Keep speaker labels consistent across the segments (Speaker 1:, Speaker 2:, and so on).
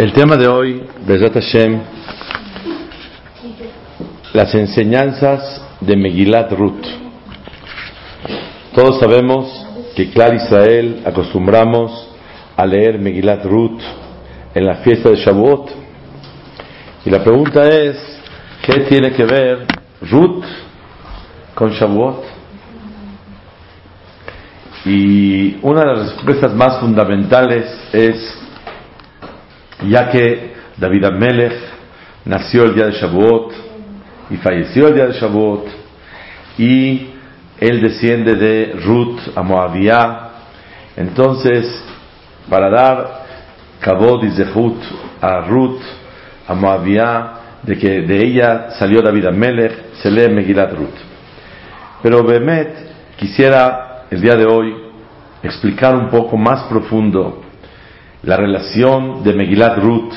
Speaker 1: El tema de hoy, Bezat Hashem, las enseñanzas de Megilat Ruth. Todos sabemos que Clar Israel acostumbramos a leer Megilat Ruth en la fiesta de Shavuot. Y la pregunta es, ¿qué tiene que ver Ruth con Shavuot? Y una de las respuestas más fundamentales es ya que David Amelech nació el día de Shavuot y falleció el día de Shavuot y él desciende de Ruth a Moabía. Entonces, para dar Kabod y Zehut a Ruth, a Moabía, de que de ella salió David Amelech, se lee Megilat Ruth. Pero Bemet quisiera el día de hoy explicar un poco más profundo la relación de Megilat Ruth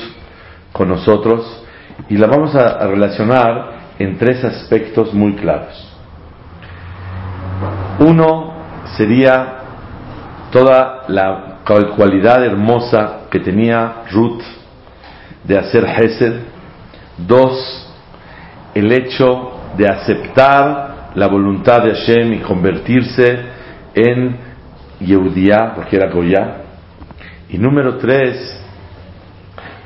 Speaker 1: con nosotros y la vamos a relacionar en tres aspectos muy claros. Uno sería toda la cualidad hermosa que tenía Ruth de hacer Hesed. Dos, el hecho de aceptar la voluntad de Hashem y convertirse en Yehudiá, porque era Goya. Y número tres,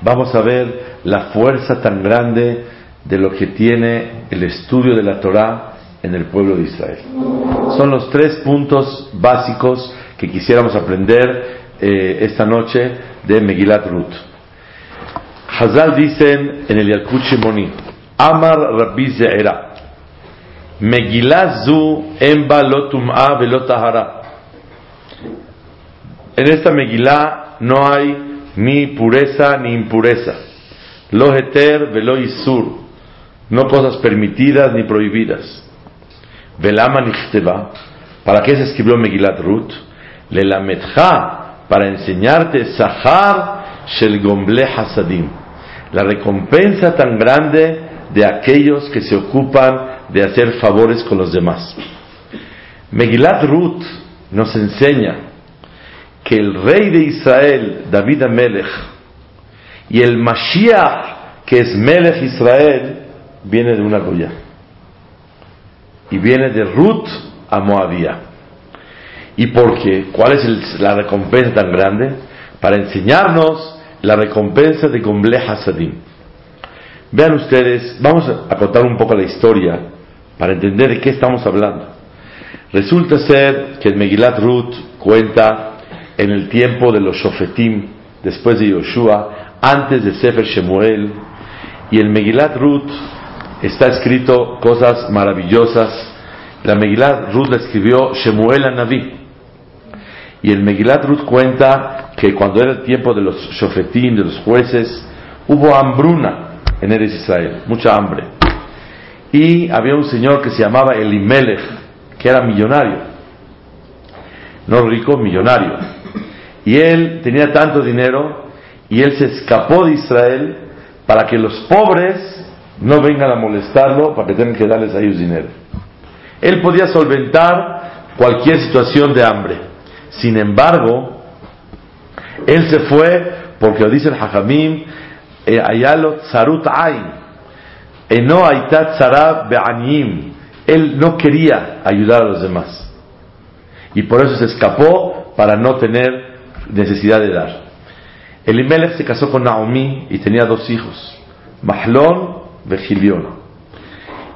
Speaker 1: vamos a ver la fuerza tan grande de lo que tiene el estudio de la Torah en el pueblo de Israel. Son los tres puntos básicos que quisiéramos aprender eh, esta noche de Megilat Ruth. Hazal dicen en el Yalkut Shimoni, Amar Rabbi Ze'era, Megilat zu emba lotum'a velotahara. En esta Megilá no hay ni pureza ni impureza. Lo heter velo isur. No cosas permitidas ni prohibidas. Velama nichteba. ¿Para qué se escribió Megilat Ruth? Le lametja para enseñarte Sahar shel gomble hasadim. La recompensa tan grande de aquellos que se ocupan de hacer favores con los demás. Megilat Ruth nos enseña que el rey de Israel, David Amelech, y el Mashiach, que es Melech Israel, viene de una Goya. Y viene de Ruth a Moabía. ¿Y por qué? ¿Cuál es la recompensa tan grande? Para enseñarnos la recompensa de Gomble Hasadim. Vean ustedes, vamos a contar un poco la historia para entender de qué estamos hablando. Resulta ser que el Megilat Ruth cuenta en el tiempo de los Shofetim, después de Yoshua, antes de Sefer Shemuel, y el Megilat Ruth está escrito cosas maravillosas. La Megilat Ruth la escribió Shemuel Naví. Y el Megilat Ruth cuenta que cuando era el tiempo de los Shofetim, de los jueces, hubo hambruna en Eres Israel, mucha hambre. Y había un señor que se llamaba Elimelech, que era millonario. No rico, millonario. Y él tenía tanto dinero y él se escapó de Israel para que los pobres no vengan a molestarlo, para que tengan que darles a ellos dinero. Él podía solventar cualquier situación de hambre. Sin embargo, él se fue porque lo dice el Hajamim, Ayalo Tzarut Ain, Eno Aitat. Él no quería ayudar a los demás. Y por eso se escapó para no tener necesidad de dar. Elimelech se casó con Naomi y tenía dos hijos, Mahlón y Gilión.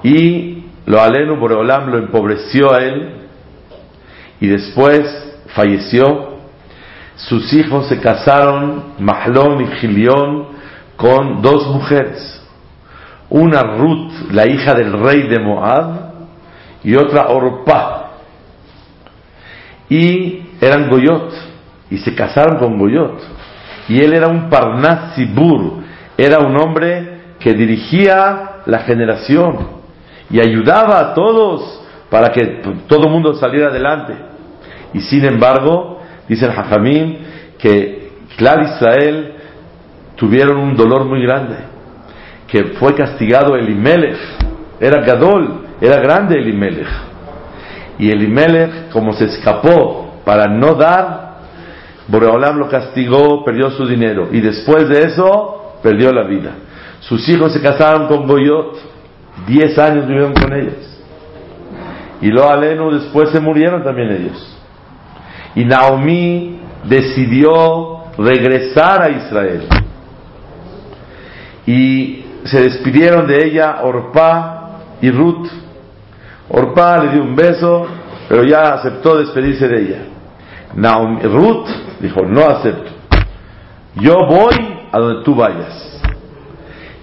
Speaker 1: Y lo aleno Boreolam lo empobreció a él y después falleció. Sus hijos se casaron, Mahlón y Gilión, con dos mujeres. Una Ruth, la hija del rey de Moab, y otra Orpa. Y eran Goyot y se casaron con Goyot. Y él era un Parnas era un hombre que dirigía la generación y ayudaba a todos para que todo el mundo saliera adelante. Y sin embargo, dice el Hajamim, que Clar Israel tuvieron un dolor muy grande, que fue castigado Elimelech, era Gadol, era grande Elimelech. Y Elimelech, como se escapó para no dar, Boreolam lo castigó, perdió su dinero. Y después de eso, perdió la vida. Sus hijos se casaron con Goyot. Diez años vivieron con ellos. Y lo Alenu después se murieron también ellos. Y Naomi decidió regresar a Israel. Y se despidieron de ella Orpa y Ruth. Orpa le dio un beso, pero ya aceptó despedirse de ella. Naomi, Ruth dijo, no acepto. Yo voy a donde tú vayas.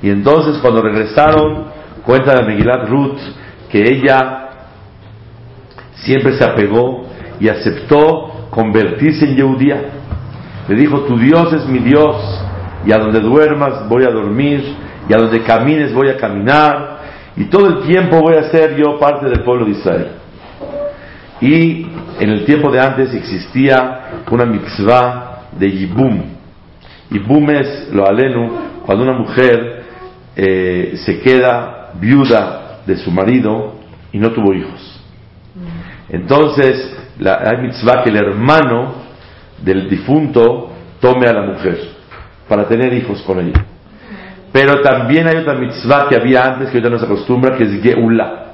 Speaker 1: Y entonces cuando regresaron, cuenta de Megilat Ruth que ella siempre se apegó y aceptó convertirse en Yehudía. Le dijo, tu Dios es mi Dios, y a donde duermas voy a dormir, y a donde camines voy a caminar, y todo el tiempo voy a ser yo parte del pueblo de Israel. Y en el tiempo de antes existía una mitzvah de Yibum. Yibum es lo alenu, cuando una mujer eh, se queda viuda de su marido y no tuvo hijos. Entonces, la, hay mitzvah que el hermano del difunto tome a la mujer para tener hijos con ella. Pero también hay otra mitzvah que había antes, que ahorita no se acostumbra, que es Geulá.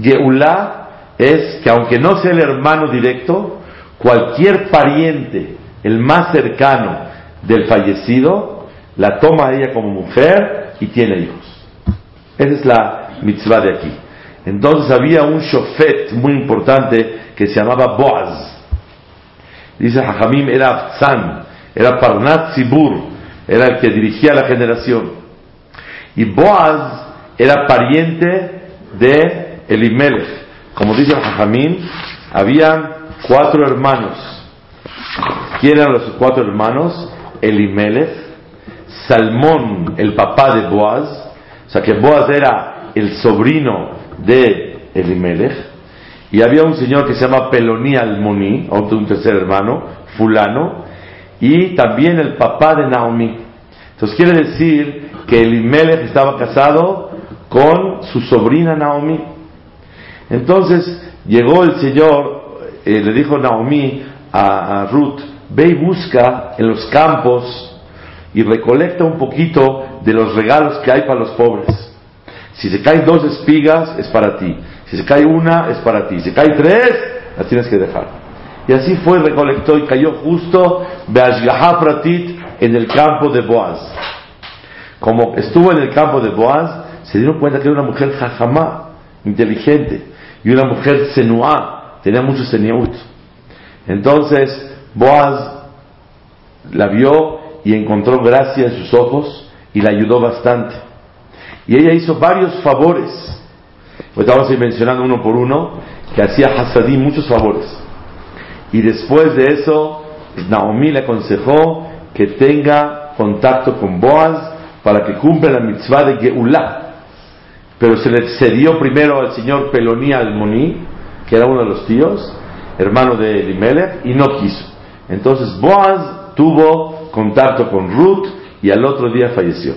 Speaker 1: Geulá es que aunque no sea el hermano directo, cualquier pariente, el más cercano del fallecido, la toma a ella como mujer y tiene hijos. Esa es la mitzvah de aquí. Entonces había un shofet muy importante que se llamaba Boaz. Dice Hajamim era Afzan, era Parnat Zibur, era el que dirigía la generación. Y Boaz era pariente de Elimelech. Como dice Hajamim, habían cuatro hermanos. ¿Quién eran los cuatro hermanos? Elimelech, Salmón, el papá de Boaz, o sea que Boaz era el sobrino de Elimelech, y había un señor que se llama Peloní Almoní, otro un tercer hermano, fulano, y también el papá de Naomi. Entonces quiere decir que Elimelech estaba casado con su sobrina Naomi. Entonces llegó el Señor, eh, le dijo Naomi a, Ruth, ve y busca en los campos y recolecta un poquito de los regalos que hay para los pobres. Si se caen dos espigas, es para ti. Si se cae una, es para ti. Si cae tres, las tienes que dejar. Y así fue, recolectó y cayó justo Pratit en el campo de Boaz. Como estuvo en el campo de Boaz, se dieron cuenta que era una mujer jajamá, inteligente, y una mujer senuá, tenía mucho seniut. Entonces, Boaz la vio y encontró gracia en sus ojos y la ayudó bastante. Y ella hizo varios favores pues vamos mencionando uno por uno, que hacía Hasadim muchos favores. Y después de eso, Naomi le aconsejó que tenga contacto con Boaz para que cumpla la mitzvah de Geulah. Pero se le cedió primero al señor Peloní Almoní, que era uno de los tíos, hermano de Elimelech, y no quiso. Entonces Boaz tuvo contacto con Ruth y al otro día falleció.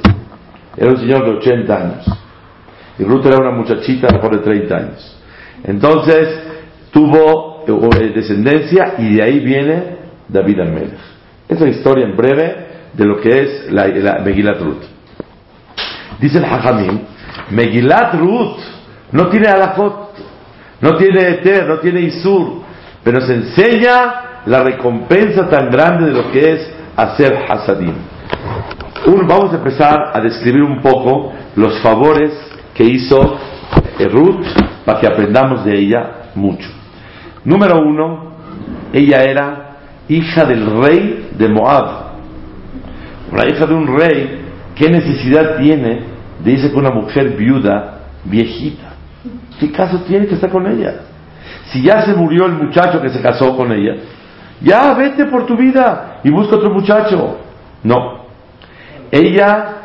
Speaker 1: Era un señor de 80 años. Y Ruth era una muchachita mejor de 30 años. Entonces tuvo eh, descendencia y de ahí viene David Almelech. Es la historia en breve de lo que es la, Megilat Ruth. Dice el Hajamim, Megilat Ruth no tiene alajot, no tiene eter, no tiene isur, pero se enseña la recompensa tan grande de lo que es hacer hasadim. vamos a empezar a describir un poco los favores que hizo Ruth para que aprendamos de ella mucho. Número uno, ella era hija del rey de Moab. La hija de un rey, ¿qué necesidad tiene de irse con una mujer viuda, viejita? ¿Qué caso tiene que estar con ella? Si ya se murió el muchacho que se casó con ella, ya vete por tu vida y busca otro muchacho. No. Ella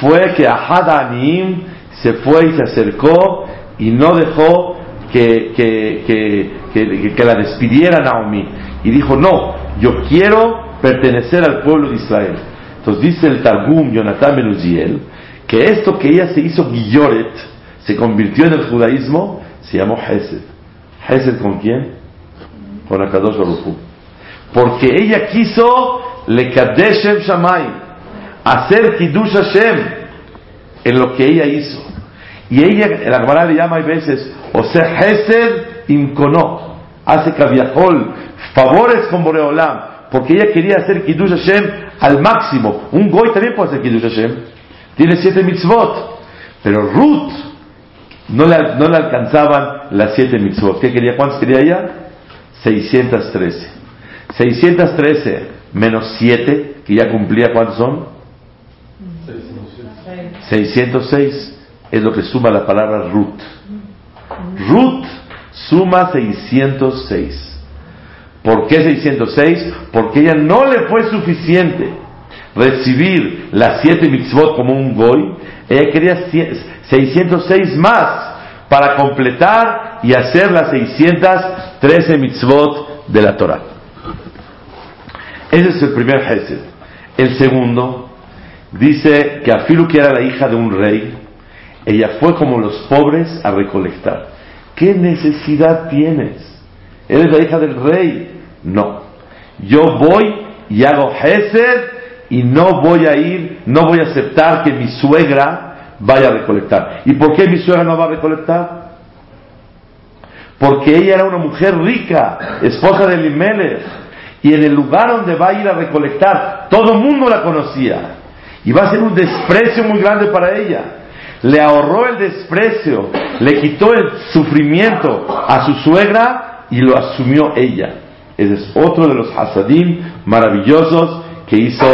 Speaker 1: fue que a Hadanim se fue y se acercó y no dejó que, que, la despidiera Naomi. Y dijo, no, yo quiero pertenecer al pueblo de Israel. Entonces dice el Targum, Jonathan Menuziel, que esto que ella se hizo Guilloret, se convirtió en el judaísmo, se llamó Hesed. ¿Hesed con quién? Con Akadosh Baruch porque ella quiso le kadeshem shamay, hacer kiddush Hashem en lo que ella hizo. Y ella, la Gemara le llama a veces, o sea, hesed imkono, hace kaviahol, favores con Boreolam, porque ella quería hacer kiddush Hashem al máximo. Un goy también puede hacer kiddush Hashem, tiene siete mitzvot, pero Ruth no le, no le alcanzaban las siete mitzvot. ¿Qué quería? ¿Cuántas quería ella? 613. 613 menos 7, que ya cumplía, ¿cuántos son? 606 es lo que suma la palabra Ruth. Ruth suma 606. ¿Por qué 606? Porque ella no le fue suficiente recibir las siete mitzvot como un goy. Ella quería 606 más para completar y hacer las 613 mitzvot de la Torah. Ese es el primer Hesed. El segundo dice que Afilu, que era la hija de un rey, ella fue como los pobres a recolectar. ¿Qué necesidad tienes? ¿Eres la hija del rey? No. Yo voy y hago Hesed y no voy a ir, no voy a aceptar que mi suegra vaya a recolectar. ¿Y por qué mi suegra no va a recolectar? Porque ella era una mujer rica, esposa de Elimelech y en el lugar donde va a ir a recolectar, todo el mundo la conocía. Y va a ser un desprecio muy grande para ella. Le ahorró el desprecio, le quitó el sufrimiento a su suegra y lo asumió ella. Ese es otro de los hasadim maravillosos que hizo.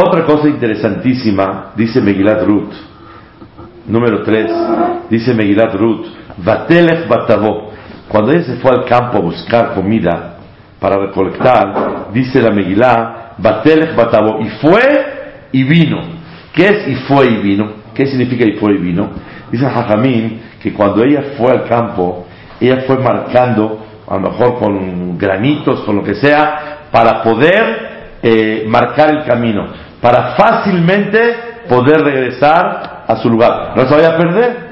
Speaker 1: Otra cosa interesantísima, dice Megilat Ruth, número 3, dice Megilat Ruth, Batelech Batavó. Cuando ella se fue al campo a buscar comida para recolectar, dice la Megilá, Batelech Batavó. Y fue y vino. ¿Qué es y fue y vino? ¿Qué significa y fue y vino? Dice Jajamín que cuando ella fue al campo, ella fue marcando, a lo mejor con granitos, con lo que sea, para poder eh, marcar el camino, para fácilmente poder regresar a su lugar. No se vaya a perder.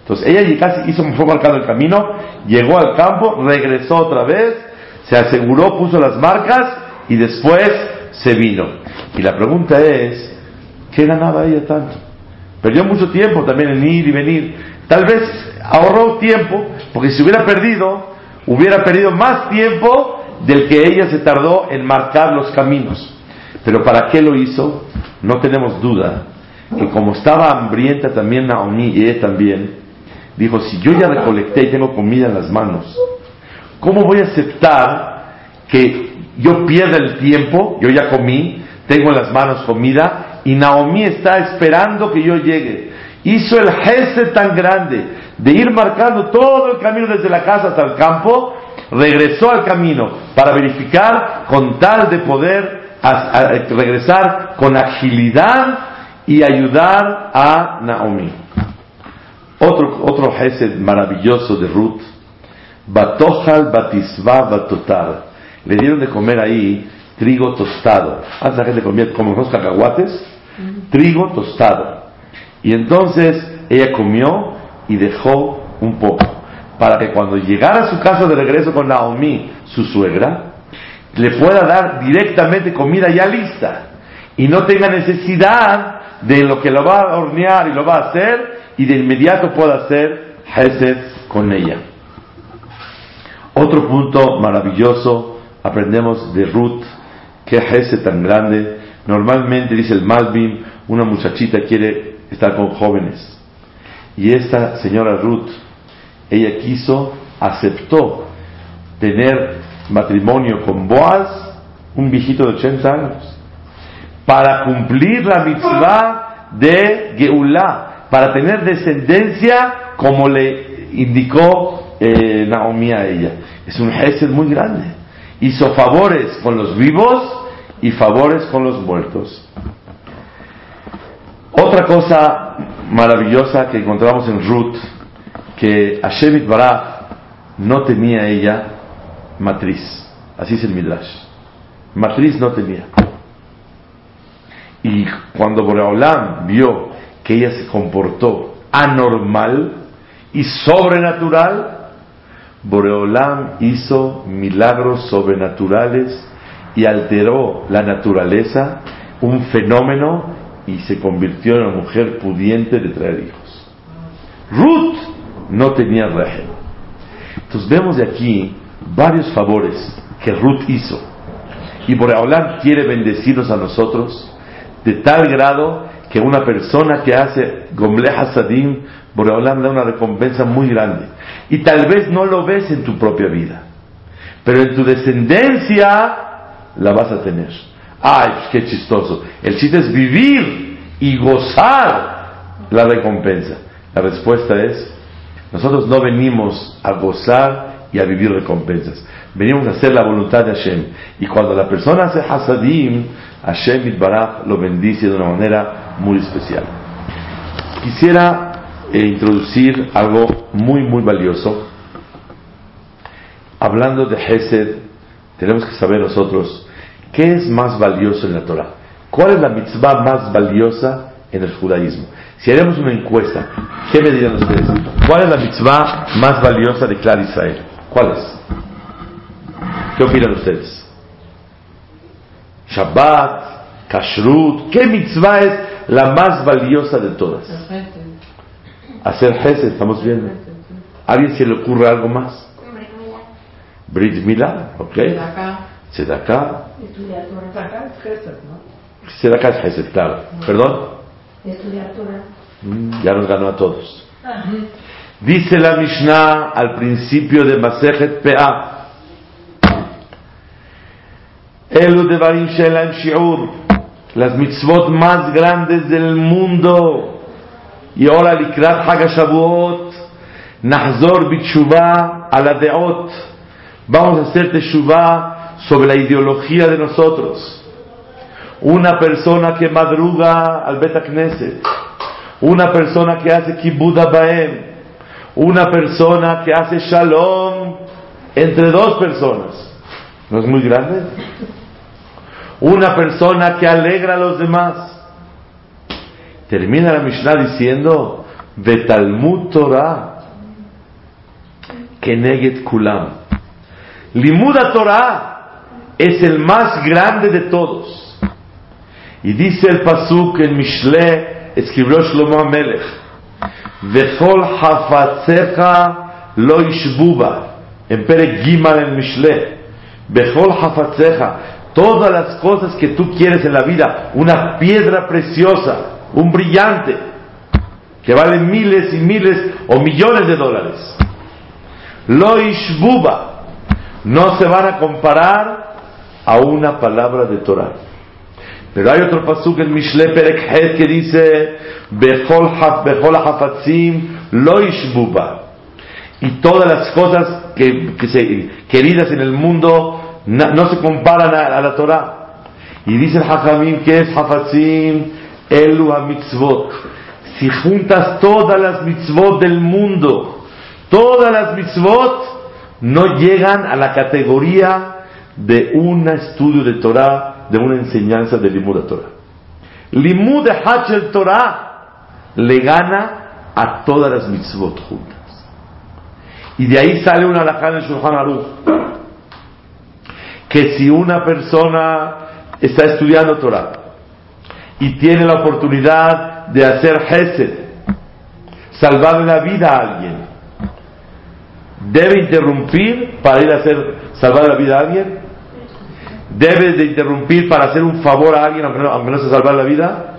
Speaker 1: Entonces ella casi hizo, fue marcando el camino, llegó al campo, regresó otra vez, se aseguró, puso las marcas y después se vino. Y la pregunta es, ¿qué ganaba ella tanto? Perdió mucho tiempo también en ir y venir. Tal vez ahorró tiempo, porque si hubiera perdido, hubiera perdido más tiempo del que ella se tardó en marcar los caminos. Pero ¿para qué lo hizo? No tenemos duda que como estaba hambrienta también Naomi y ella también, dijo, si yo ya recolecté y tengo comida en las manos, ¿cómo voy a aceptar que yo pierda el tiempo? Yo ya comí, tengo en las manos comida y Naomi está esperando que yo llegue. Hizo el gesto tan grande de ir marcando todo el camino desde la casa hasta el campo, regresó al camino para verificar con tal de poder regresar con agilidad y ayudar a Naomi. Otro, otro maravilloso de Ruth, Batojal Batisba Batotar. Le dieron de comer ahí trigo tostado. Antes la gente comía como los cacahuates, trigo tostado. Y entonces ella comió y dejó un poco. Para que cuando llegara a su casa de regreso con Naomi, su suegra, le pueda dar directamente comida ya lista. Y no tenga necesidad de lo que lo va a hornear y lo va a hacer y de inmediato pueda hacer Hesed con ella. Otro punto maravilloso aprendemos de Ruth, que Hesed tan grande. Normalmente dice el Malvin, una muchachita quiere estar con jóvenes. Y esta señora Ruth, ella quiso, aceptó tener matrimonio con Boaz, un viejito de 80 años, para cumplir la mitzvah de Geulah, para tener descendencia como le indicó eh, Naomi a ella. Es un gesed muy grande. Hizo favores con los vivos y favores con los muertos. Otra cosa maravillosa que encontramos en Ruth, que Hashem Baraj no tenía ella matriz. Así es el Midrash. Matriz no tenía. Y cuando Boreolam vio que ella se comportó anormal y sobrenatural, Boreolam hizo milagros sobrenaturales y alteró la naturaleza, un fenómeno, y se convirtió en una mujer pudiente de traer hijos. Ruth no tenía régimen. Entonces vemos de aquí varios favores que Ruth hizo. Y Boreolam quiere bendecirnos a nosotros de tal grado que una persona que hace Gomle Hasadim, Boreolam da una recompensa muy grande. Y tal vez no lo ves en tu propia vida, pero en tu descendencia la vas a tener. Ay, qué chistoso. El chiste es vivir y gozar la recompensa. La respuesta es, nosotros no venimos a gozar y a vivir recompensas. Venimos a hacer la voluntad de Hashem. Y cuando la persona hace hasadim, Hashem Itbaraj lo bendice de una manera muy especial. Quisiera eh, introducir algo muy, muy valioso. Hablando de Hesed, tenemos que saber nosotros qué es más valioso en la Torah. ¿Cuál es la mitzvah más valiosa en el judaísmo? Si haremos una encuesta, ¿qué me dirían ustedes? ¿Cuál es la mitzvah más valiosa de Clar Israel? ¿Cuál es? ¿Qué opinan ustedes? Shabbat, Kashrut, ¿qué mitzvah es la más valiosa de todas? Hacer Hesed, estamos viendo. ¿A alguien se le ocurre algo más? Brit Milá, ok. Tzedakah. Tzedakah es Hesed, claro. ¿Perdón? Mm, ya nos ganó a todos. Dice la Mishnah al principio de Masejet Peah. Elu Devarim Shelam Shiur. Las mitzvot más grandes del mundo. Y ahora Likrat Hagashavuot. Nahzor Bitshuva a la Deot. Vamos a hacer Teshuvah sobre la ideología de nosotros una persona que madruga al Bet Knesset, una persona que hace Kibbud Baem, una persona que hace Shalom entre dos personas. ¿No es muy grande? Una persona que alegra a los demás. Termina la Mishnah diciendo, de Talmud Torah, Keneget Kulam. Limuda Torah es el más grande de todos. Y dice el Pasuk en Mishle, escribió Shlomo Amelech, Vechol hafatzecha lo ishbuba, en Pere Gimal en Mishle, Vechol hafatzecha, todas las cosas que tú quieres en la vida, una piedra preciosa, un brillante, que vale miles y miles o millones de dólares. Lo ishbuba, no se van a comparar a una palabra de Torah. Pero hay otro pasuk Mishle Perek que dice, Bechol hafatzim lo ishbuba. Y todas las cosas que, se, queridas en el mundo no, se comparan a, la Torah. Y dice el Hachamim que es hafatzim elu mitzvot. Si juntas todas las mitzvot del mundo, todas las mitzvot no llegan a la categoría de un estudio de Torah de una enseñanza de Limud Torah. Limud Hachel Torah le gana a todas las mitzvot juntas. Y de ahí sale una alajá en el Shulchan Aruch. Que si una persona está estudiando Torah y tiene la oportunidad de hacer Hesed, salvarle la vida a alguien, debe interrumpir para ir a hacer salvar la vida a alguien debes de interrumpir para hacer un favor a alguien aunque no, se salvar la vida?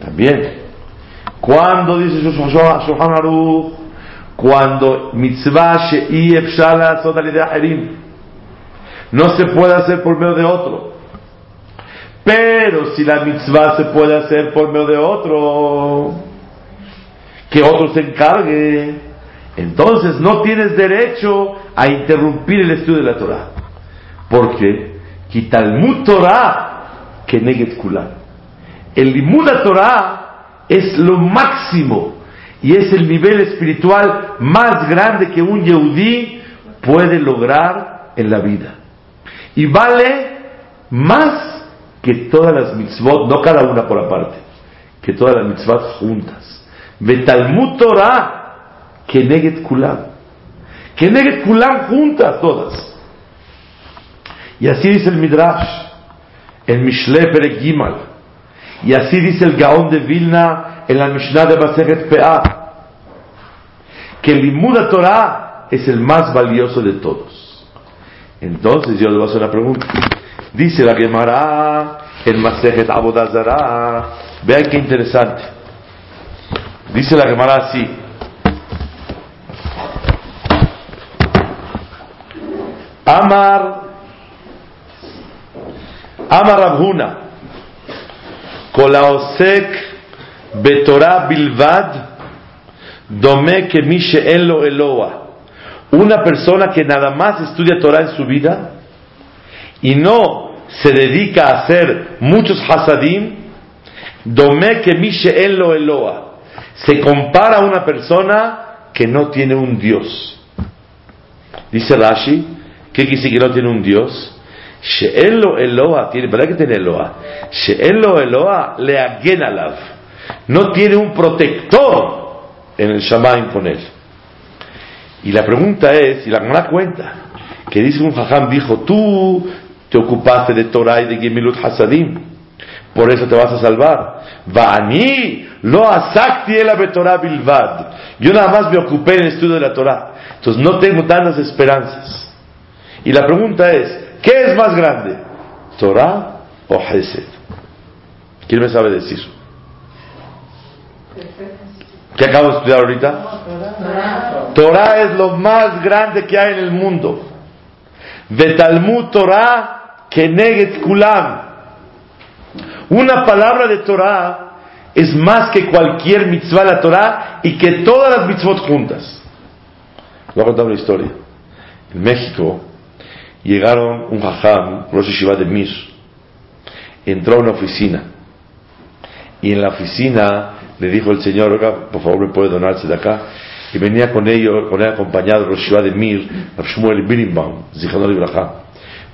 Speaker 1: También. Cuando dice Shohan Aruch, cuando mitzvah she'i efshala no se puede hacer por medio de otro. Pero si la mitzvah se puede hacer por medio de otro, que otro se encargue, entonces no tienes derecho a interrumpir el estudio de la Torah. ¿Por qué? Talmud Torah que Neget Kulan. El Limud Torah es lo máximo y es el nivel espiritual más grande que un Yehudí puede lograr en la vida. Y vale más que todas las mitzvot, no cada una por aparte, que todas las mitzvot juntas. Talmud Torah Keneget Kulam. Keneget Kulam juntas todas. Y así dice el Midrash, el Mishle Perek Gimal. Y así dice el Gaón de Vilna en la Mishnah de Maseret Peah. Que el Limuda Torah es el más valioso de todos. Entonces yo le voy a hacer una pregunta. Dice la Gemara en Masejet Abodazara. Vean qué interesante. Dice la Gemara así. Amar Amar Rabhuna Kolaosek Betorah Bilvad Dome que Mishe Elo Eloa una persona que nada más estudia Torah en su vida y no se dedica a hacer muchos hasadim, dome que mishe en lo eloa. Se compara a una persona que no tiene un Dios. Dice Rashi, ¿qué quiere decir que no tiene un Dios? She'en lo Eloa, tiene, ¿verdad que tiene Eloa? She'en lo Eloa le alav. No tiene un protector en el Shamaim con él. Y la pregunta es, y la da cuenta, que dice un jajam, dijo, tú te ocupaste de Torah y de Gemilut Hasadim. Por eso te vas a salvar. Va'ani lo asakti el Torah bilvad. Yo nada más me ocupé en el estudio de la Torah. Entonces no tengo tantas esperanzas. Y la pregunta es, ¿qué es más grande? ¿Torah o Hesed? ¿Quién me sabe decir? ¿Qué acabo de estudiar ahorita? Torah es lo más grande que hay en el mundo. De Talmud Torah Keneget Kulam. Una palabra de Torah es más que cualquier mitzvah la Torah y que todas las mitzvot juntas. Voy a contar una historia. En México llegaron un jajam, Rosh Shiva de Mir, entró a una oficina y en la oficina le dijo el señor, oiga, por favor me puede donarse de acá. Y venía con ellos, con él acompañado Rosh Shiva de Mir, Shmuel Birimbaum, Ibrahim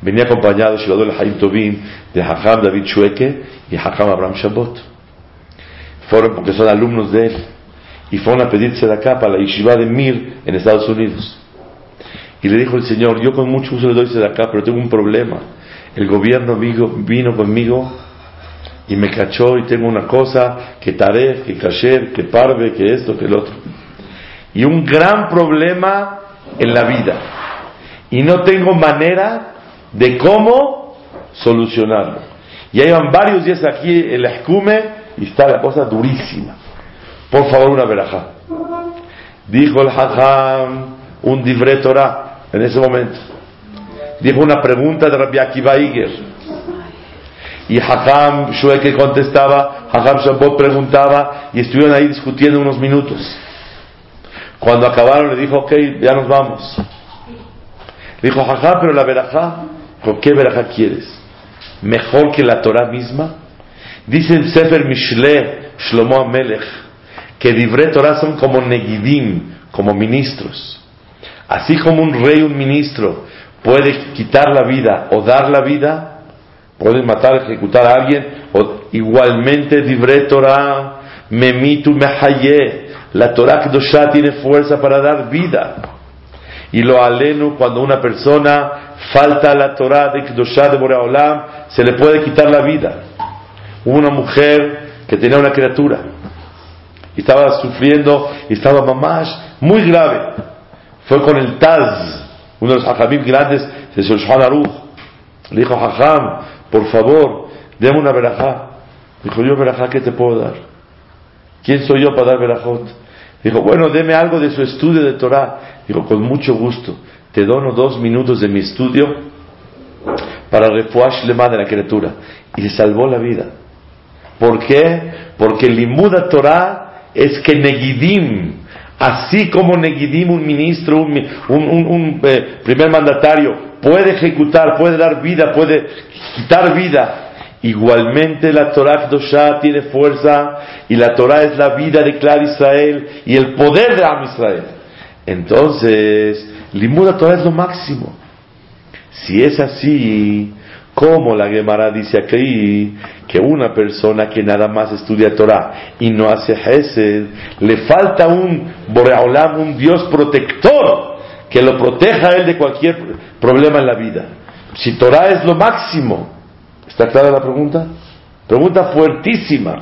Speaker 1: venía acompañado el Haim Tobin de Hacham David Chueke y Hacham Abraham Shabot. Fueron porque son alumnos de él y fueron a pedirse de acá para la Yeshiva de Mir en Estados Unidos. Y le dijo el Señor, yo con mucho gusto le doy de acá, pero tengo un problema. El gobierno vino conmigo y me cachó y tengo una cosa, que taref, que kasher, que parve, que esto, que el otro. Y un gran problema en la vida. Y no tengo manera de cómo solucionarlo. Ya llevan varios días aquí el escume y está la cosa durísima. Por favor, una verajá. Dijo el Hajam un divre Torah en ese momento. Dijo una pregunta de Rabbi Akiva Iger. Y Hajam Shueke contestaba, Hajam Shabbat preguntaba y estuvieron ahí discutiendo unos minutos. Cuando acabaron le dijo, ok, ya nos vamos. Dijo, Hajam, pero la verajá ¿Con qué verajá quieres? ¿Mejor que la Torah misma? Dice el Sefer Mishle Shlomo Amelech que Divré Torah son como Negidim, como ministros. Así como un rey, un ministro, puede quitar la vida o dar la vida, puede matar, ejecutar a alguien, o igualmente Divré Torah, Memitu Mehaye, la Torah Kedoshah tiene fuerza para dar vida. Y lo aleno cuando una persona falta la Torah de Kedoshah de Boreolam, se le puede quitar la vida. Hubo una mujer que tenía una criatura y estaba sufriendo y estaba mamás muy grave. Fue con el Taz, uno de los hajamim grandes de Shulchan Aruch. Le dijo, hajam, por favor, déme una verajá. Dijo, yo verajá, ¿qué te puedo dar? ¿Quién soy yo para dar verajot? Dijo, bueno, deme algo de su estudio de Torah. Dijo, con mucho gusto te dono dos minutos de mi estudio para refuash lema de la criatura. Y le salvó la vida. ¿Por qué? Porque el limuda Torah es que Negidim, así como Negidim, un ministro, un, eh, primer mandatario, puede ejecutar, puede dar vida, puede quitar vida. Igualmente la Torah Kedoshah tiene fuerza y la Torah es la vida de Clar Israel y el poder de Am Israel. Entonces, Limuda Torah es lo máximo. Si es así, Como la Gemara dice aquí que una persona que nada más estudia Torah y no hace Hesed, le falta un Boreolam, un Dios protector que lo proteja a él de cualquier problema en la vida. Si Torah es lo máximo, ¿está clara la pregunta? Pregunta fuertísima.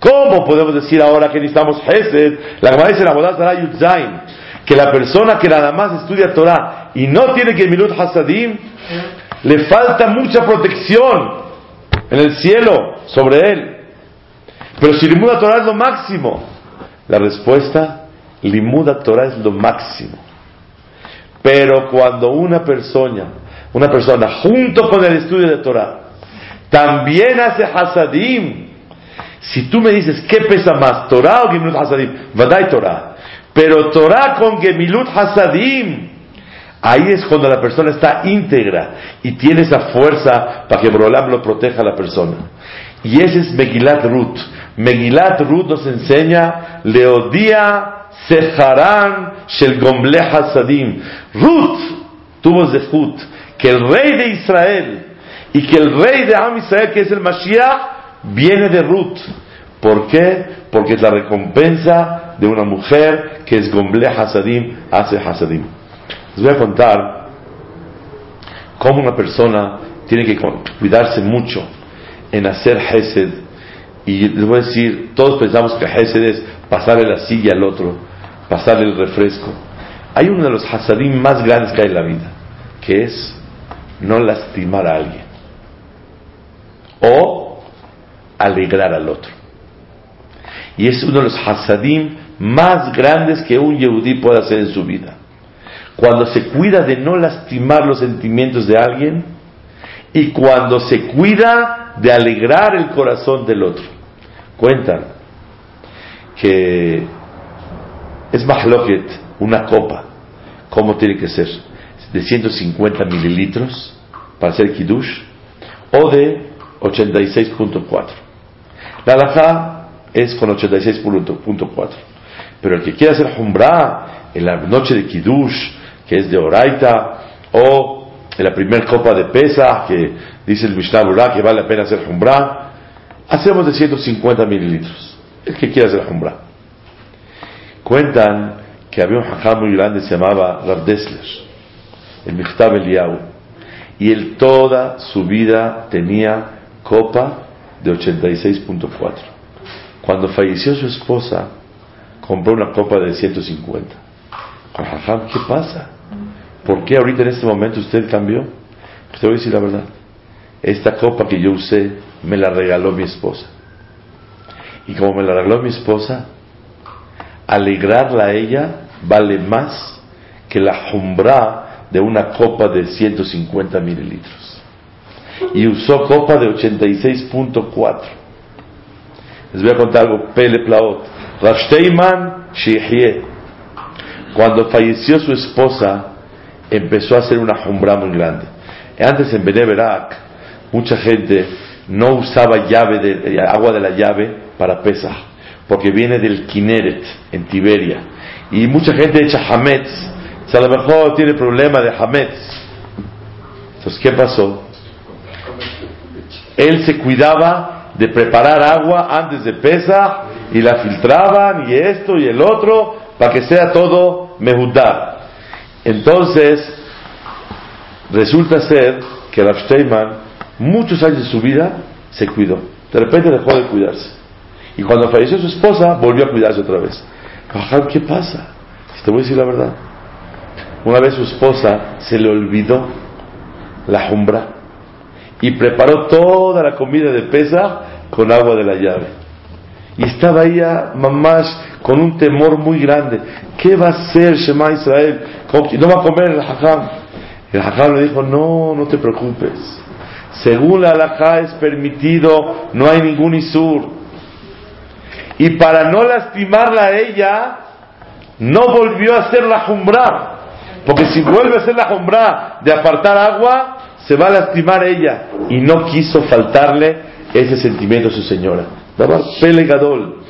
Speaker 1: ¿Cómo podemos decir ahora que necesitamos Hesed? La Gemara dice la Yudzain, que la persona que nada más estudia Torah y no tiene que Milut Hasadim, le falta mucha protección en el cielo sobre él. Pero si Limuda Torah es lo máximo, la respuesta, Limuda Torah es lo máximo. Pero cuando una persona, una persona junto con el estudio de Torah, también hace hasadim, si tú me dices, ¿qué pesa más, Torah o Gemilut Hasadim? Vadai Torah. Pero Torah con Gemilut Hasadim, Ahí es cuando la persona está íntegra y tiene esa fuerza para que Borolam lo proteja a la persona. Y ese es Megilat Ruth. Megilat Ruth nos enseña Leodía Seharan Shel Gomble Hasadim. Ruth tuvo Zehut, que el rey de Israel y que el rey de Am Israel, que es el Mashiach, viene de Ruth. ¿Por qué? Porque es la recompensa de una mujer que es Gomble Hasadim, hace Hasadim. Les voy a contar cómo una persona tiene que cuidarse mucho en hacer Hesed. Y les voy a decir, todos pensamos que Hesed es pasarle la silla al otro, pasarle el refresco. Hay uno de los Hasadim más grandes que hay en la vida, que es no lastimar a alguien o alegrar al otro. Y es uno de los Hasadim más grandes que un Yehudí puede hacer en su vida cuando se cuida de no lastimar los sentimientos de alguien y cuando se cuida de alegrar el corazón del otro. Cuentan que es mahloket, una copa, ¿cómo tiene que ser? De 150 mililitros para hacer kiddush o de 86.4. La alajá es con 86.4. Pero el que quiera hacer jumbra en la noche de kiddush que es de Oraita, o en la primera copa de pesa, que dice el Mishnah Burá que vale la pena hacer jumbra, hacemos de 150 mililitros. El que quiera hacer jumbra. Cuentan que había un jajá muy grande, se llamaba Rav Dessler, el Michtab Eliyahu, y él toda su vida tenía copa de 86.4. Cuando falleció su esposa, compró una copa de 150. ¿Qué pasa? ¿Por qué ahorita en este momento usted cambió? Te voy a decir la verdad. Esta copa que yo usé me la regaló mi esposa. Y como me la regaló mi esposa, alegrarla a ella vale más que la jumbra de una copa de 150 mililitros. Y usó copa de 86.4. Les voy a contar algo, Pele Plaot. Rashteiman Cuando falleció su esposa, empezó a hacer una jumbra muy grande. Antes en Beneverak, mucha gente no usaba llave de, agua de la llave para Pesach, porque viene del Kineret, en Tiberia. Y mucha gente echa Hametz. O a lo mejor tiene problema de Hametz. Entonces, ¿qué pasó? Él se cuidaba de preparar agua antes de Pesach y la filtraban y esto y el otro para que sea todo mehudá. Entonces, resulta ser que Rav Steinman, muchos años de su vida, se cuidó. De repente dejó de cuidarse. Y cuando falleció su esposa, volvió a cuidarse otra vez. ¿qué pasa? Te voy a decir la verdad. Una vez su esposa se le olvidó la jumbra y preparó toda la comida de pesa con agua de la llave. Y estaba ella, mamás, con un temor muy grande. ¿Qué va a hacer Shema Israel? No va a comer el hajam. El hajam le dijo, no, no te preocupes. Según la halajá es permitido, no hay ningún isur. Y para no lastimarla a ella, no volvió a hacer la jumbra. Porque si vuelve a hacer la jumbra de apartar agua, se va a lastimar ella. Y no quiso faltarle ese sentimiento a su señora. Daba pelegadol.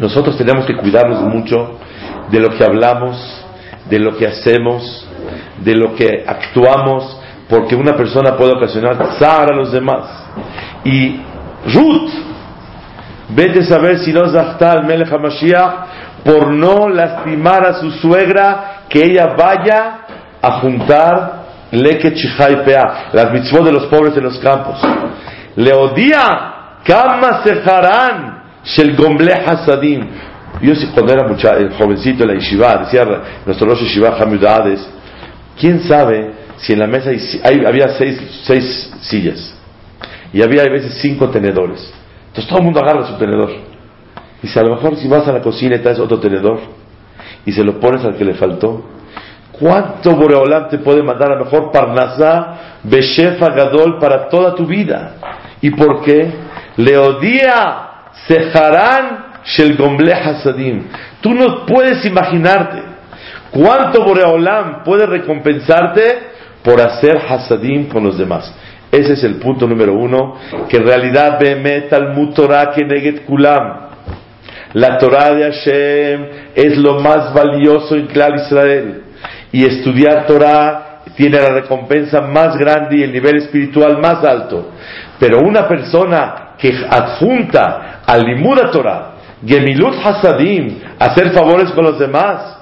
Speaker 1: Nosotros tenemos que cuidarnos mucho de lo que hablamos, de lo que hacemos, de lo que actuamos, porque una persona puede ocasionar zar a los demás. Y Ruth, vete a saber si no es al Melech HaMashiach por no lastimar a su suegra, que ella vaya a juntar Leket Pea, las mitzvot de los pobres en los campos. Le odia, Kama Seharan, Shel Gomble Hasadim. Yo cuando era mucha, el jovencito en la yeshiva, decía nuestro Rosh Yeshiva Hamudades, ¿quién sabe si en la mesa había seis, seis sillas y había a veces cinco tenedores? Entonces todo el mundo agarra su tenedor. Dice, a lo mejor si vas a la cocina y traes otro tenedor y se lo pones al que le faltó, ¿Cuánto Boreolam te puede mandar a lo mejor Parnasá, Beshefa Gadol para toda tu vida? ¿Y por qué? Leodía Seharán Shel Gomble Hasadim. Tú no puedes imaginarte cuánto Boreolam puede recompensarte por hacer Hasadim con los demás. Ese es el punto número uno, que en realidad Behemet al Mutorah Keneget Kulam. La Torah de Hashem es lo más valioso en Clar Israel y estudiar Torah tiene la recompensa más grande y el nivel espiritual más alto. Pero una persona que adjunta al Limuda Torah, Gemilut Hasadim, hacer favores con los demás,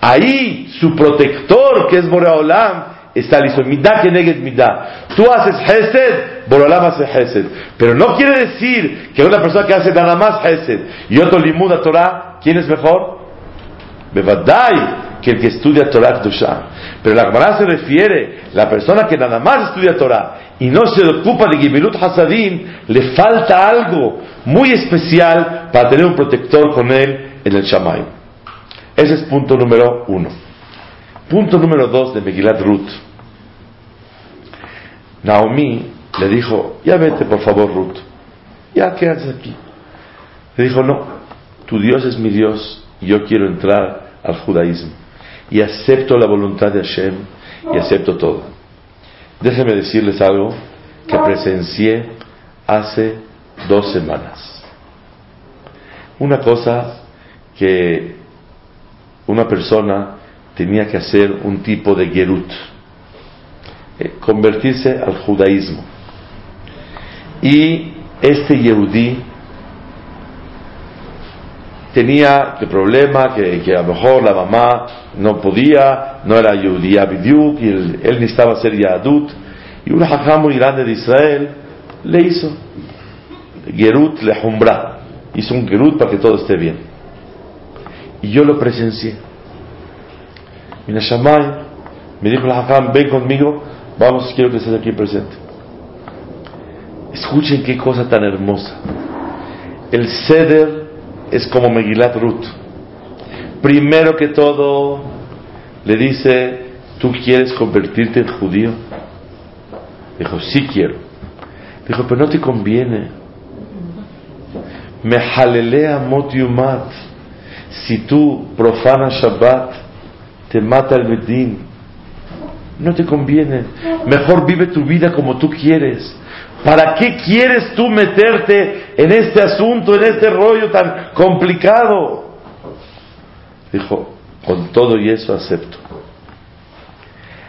Speaker 1: ahí su protector, que es Boreolam, está listo. Midah que negues midah. Tú haces Hesed, Boreolam hace Hesed. Pero no quiere decir que una persona que hace nada más Hesed y otro Limuda Torah, ¿quién es mejor? Bevadai que el que estudia Torah Kedusha. Pero la Gemara se refiere, la persona que nada más estudia Torah y no se ocupa de Gimilut Hasadim, le falta algo muy especial para tener un protector con él en el Shamay. Ese es punto número uno. Punto número dos de Megilat Ruth. Naomi le dijo, ya vete por favor Ruth, ya quédate aquí. Le dijo, no, tu Dios es mi Dios y yo quiero entrar al judaísmo y acepto la voluntad de Hashem y acepto todo. Déjenme decirles algo que presencié hace dos semanas. Una cosa que una persona tenía que hacer un tipo de gerut, eh, convertirse al judaísmo. Y este yehudí tenía el problema que, que, a lo mejor la mamá no podía, no era judía bidyuk, y él, él necesitaba ser yadut, y un hajam muy grande de Israel le hizo Gerut le jumbra, hizo un Gerut para que todo esté bien. Y yo lo presencié. Y Shamay me dijo el hajam, ven conmigo, vamos, quiero que estés aquí presente. Escuchen qué cosa tan hermosa. El ceder es como Megilat Ruth. Primero que todo, le dice, ¿tú quieres convertirte en judío? Dijo, sí quiero. Dijo, pero no te conviene. Me jalelea motiumat. Si tú profanas Shabbat, te mata el Bedín. No te conviene. Mejor vive tu vida como tú quieres. ¿Para qué quieres tú meterte en este asunto, en este rollo tan complicado? Dijo, con todo y eso acepto.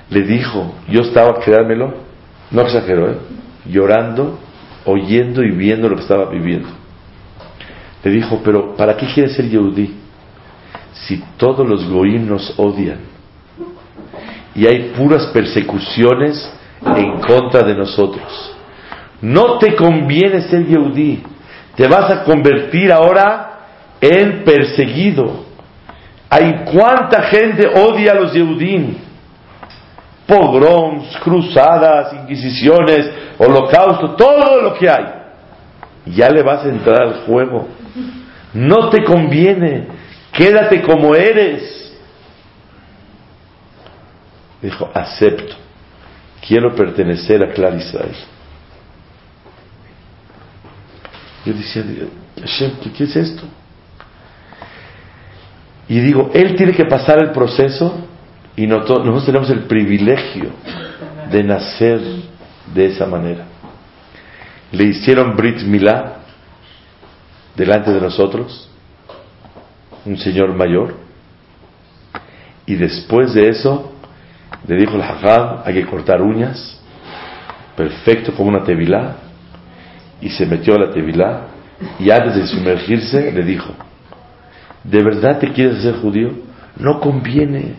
Speaker 1: Le dijo, yo estaba, créanmelo, no exagero, ¿eh? llorando, oyendo y viendo lo que estaba viviendo. Le dijo, pero ¿para qué quieres ser Yehudí? Si todos los goim nos odian y hay puras persecuciones en contra de nosotros. No te conviene ser Yehudí. Te vas a convertir ahora en perseguido. Hay cuánta gente odia a los Yehudim. Pogroms, cruzadas, inquisiciones, holocausto, todo lo que hay. Ya le vas a entrar al juego. No te conviene. Quédate como eres. Dijo, acepto. Quiero pertenecer a Clar Israel. Yo decía, Hashem, ¿qué, es esto? Y digo, él tiene que pasar el proceso y nosotros tenemos el privilegio de nacer de esa manera. Le hicieron Brit Milá delante de nosotros, un señor mayor, y después de eso le dijo el Hajab, hay que cortar uñas, perfecto como una tevilá, y se metió a la tevilá, y antes de sumergirse le dijo, ¿de verdad te quieres ser judío? No conviene,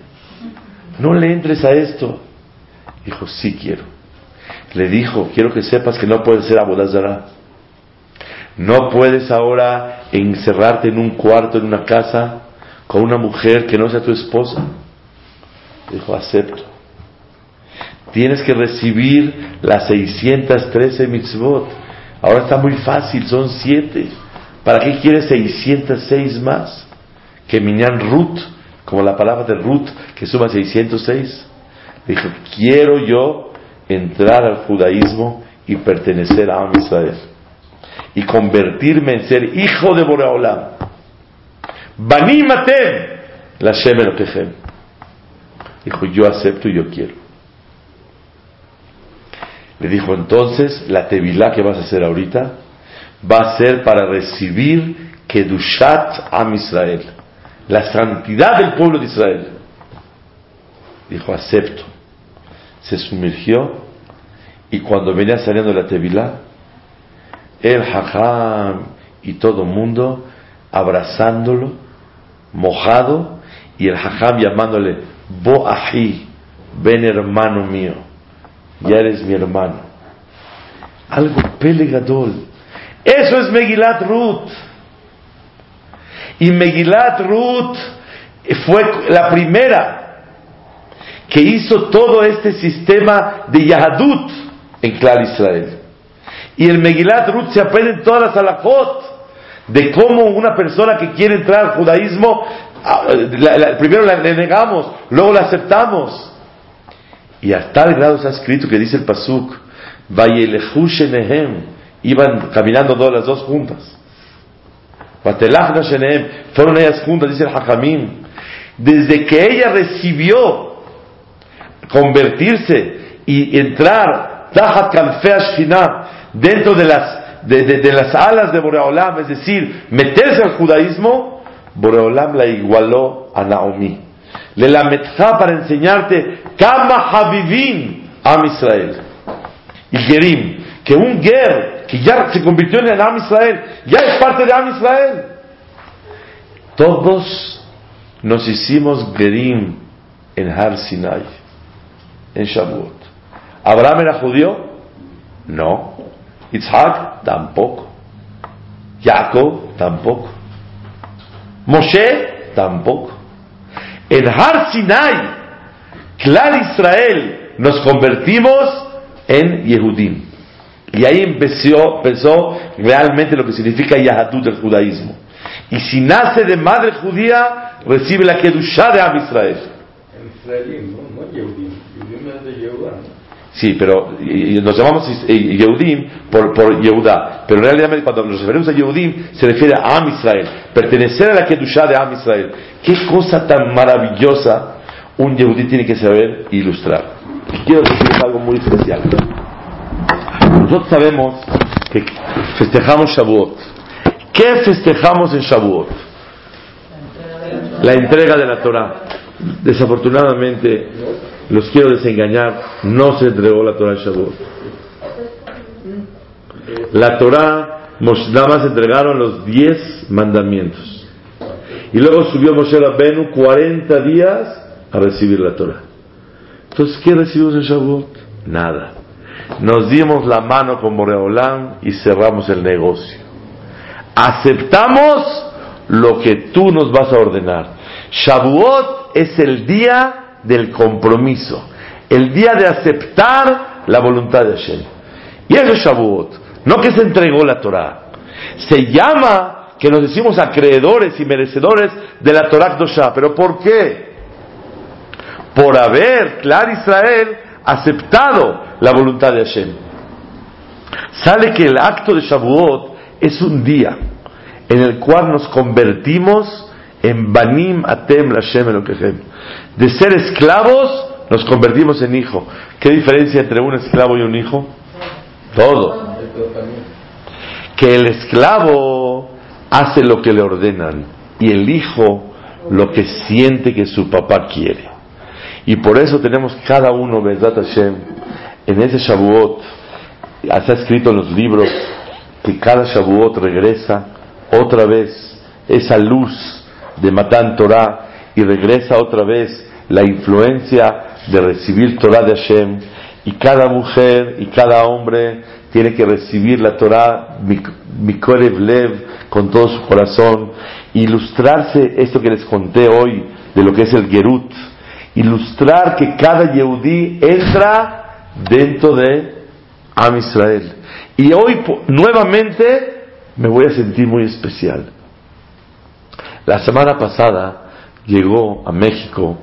Speaker 1: no le entres a esto. Dijo, sí quiero. Le dijo, quiero que sepas que no puedes ser abodazara. No puedes ahora encerrarte en un cuarto, en una casa, con una mujer que no sea tu esposa. Dijo, acepto. Tienes que recibir las 613 mitzvot. Ahora está muy fácil, son siete. ¿Para qué quieres 606 más? Que Minyan Ruth, como la palabra de Ruth, que suma 606. Dijo, quiero yo entrar al judaísmo y pertenecer a Israel. Y convertirme en ser hijo de Boreolam. Banimatem, la Shem Dijo, yo acepto y yo quiero. Le dijo entonces, la tevilá que vas a hacer ahorita va a ser para recibir Kedushat Am Israel, la santidad del pueblo de Israel. Dijo, acepto. Se sumergió y cuando venía saliendo la tevilá, el hajam y todo mundo abrazándolo, mojado, y el hajam llamándole, Bo ahi, ven hermano mío ya eres mi hermano. Algo pelegador. Eso es Megilat Ruth. Y Megilat Ruth fue la primera que hizo todo este sistema de Yahadut en Clar Israel. Y el Megilat Ruth se aprende todas las alajot de cómo una persona que quiere entrar al judaísmo, ah, primero le negamos, luego la aceptamos. Y a tal grado está escrito que dice el Pasuk, iban caminando todas las dos juntas. Fueron ellas juntas, dice el Hajamim. Desde que ella recibió convertirse y entrar dentro de las, de, las alas de Boreolam, es decir, meterse al judaísmo, Boreolam la igualó a Naomi. Le lametja para enseñarte Kama Habibin Am Israel. Y Gerim, que un Ger que ya se convirtió en el Am Israel, ya es parte de Am Israel. Todos nos hicimos Gerim en Har Sinai, en Shavuot. ¿Abraham era judío? No. Isaac tampoco. Jacob tampoco. Moshe tampoco. En Har Sinai, Clar Israel, nos convertimos en Yehudim. Y ahí empezó, empezó realmente lo que significa Yahadut del judaísmo. Y si nace de madre judía, recibe la Kedushá de Am Israel. no, Yehudim. Yehudim es de Yehuda, Sí, pero nos llamamos eh, Yehudim por, por Yehudá. Pero en realidad cuando nos referimos a Yehudim se refiere a Am Israel. Pertenecer a la Kedushá de Am Israel. Qué cosa tan maravillosa un Yehudí tiene que saber ilustrar. quiero decir algo muy especial. Nosotros sabemos que festejamos Shavuot. ¿Qué festejamos en Shavuot? La entrega de la Torah. Desafortunadamente, los quiero desengañar, no se entregó la Torah en Shavuot. La Torah, nada más entregaron los diez mandamientos. Y luego subió Moshe Rabbenu 40 días a recibir la Torah. Entonces, ¿qué recibimos en Shavuot? Nada. Nos dimos la mano con Boreolam y cerramos el negocio. Aceptamos lo que tú nos vas a ordenar. Shavuot es el día del compromiso, el día de aceptar la voluntad de Hashem. Y es Shavuot, no que se entregó la Torah. Se llama que nos decimos acreedores y merecedores de la Torah Kdosha. ¿Pero por qué? Por haber, Clar Israel, aceptado la voluntad de Hashem. Sale que el acto de Shavuot es un día en el cual nos convertimos en Banim Atem Lashem Elokechem. De ser esclavos, nos convertimos en hijo. ¿Qué diferencia entre un esclavo y un hijo? Todo. Que el esclavo hace lo que le ordenan y el hijo lo que siente que su papá quiere. Y por eso tenemos cada uno, verdad Hashem, en ese Shavuot, está escrito en los libros que cada Shavuot regresa otra vez esa luz de Matan Torah y regresa otra vez la influencia de recibir Torah de Hashem y cada mujer y cada hombre tiene que recibir la Torah Mikorev Lev con todo su corazón, ilustrarse esto que les conté hoy de lo que es el Gerut, ilustrar que cada Yehudí entra dentro de Am Israel. Y hoy nuevamente me voy a sentir muy especial. La semana pasada llegó a México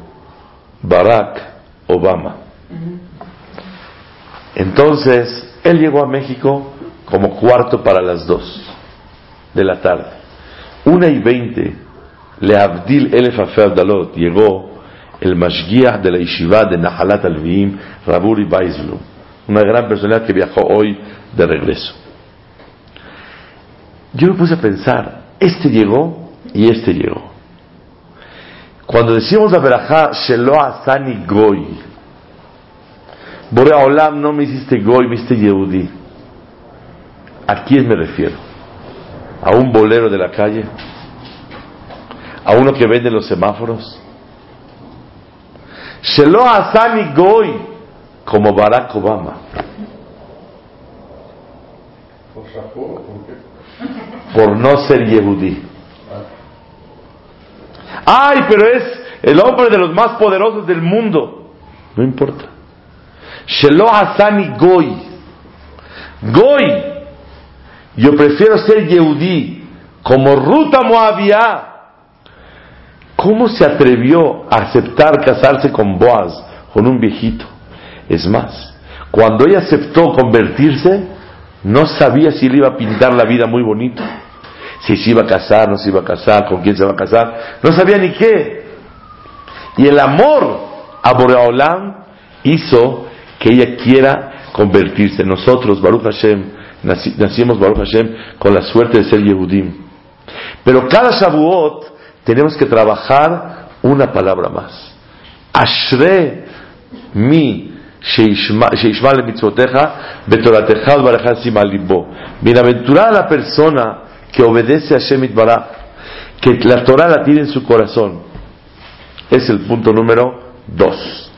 Speaker 1: Barack Obama. Entonces, él llegó a México como cuarto para las dos de la tarde. Una y veinte, le Abdil Elef Dalot, llegó el Mashgiach de la Yeshiva de Nahalat al Raburi Baizlu, una gran personalidad que viajó hoy de regreso. Yo me puse a pensar, este llegó y este llegó. Cuando decimos la verajá, Shelo Asani Goy, Borea Olam, no me hiciste Goy, me hiciste Yehudi. ¿A quién me refiero? ¿A un bolero de la calle? ¿A uno que vende los semáforos? Shelo Asani Goy, como Barack Obama. Por no ser Yehudi. Ay, pero es el hombre de los más poderosos del mundo. No importa. Shelo Hasani Goy. Goy. Yo prefiero ser Yehudí como Ruta Moabia. ¿Cómo se atrevió a aceptar casarse con Boaz, con un viejito? Es más, cuando ella aceptó convertirse, no sabía si le iba a pintar la vida muy bonito si se iba a casar, no se iba a casar, con quién se va a casar, no sabía ni qué. Y el amor a Boreolam hizo que ella quiera convertirse. Nosotros, Baruch Hashem, nacimos Baruch Hashem con la suerte de ser Yehudim. Pero cada Shavuot tenemos que trabajar una palabra más. Ashre mi Bienaventurada la persona que obedece a Shemit Barah, que la Torah la tiene en su corazón. Es el punto número dos.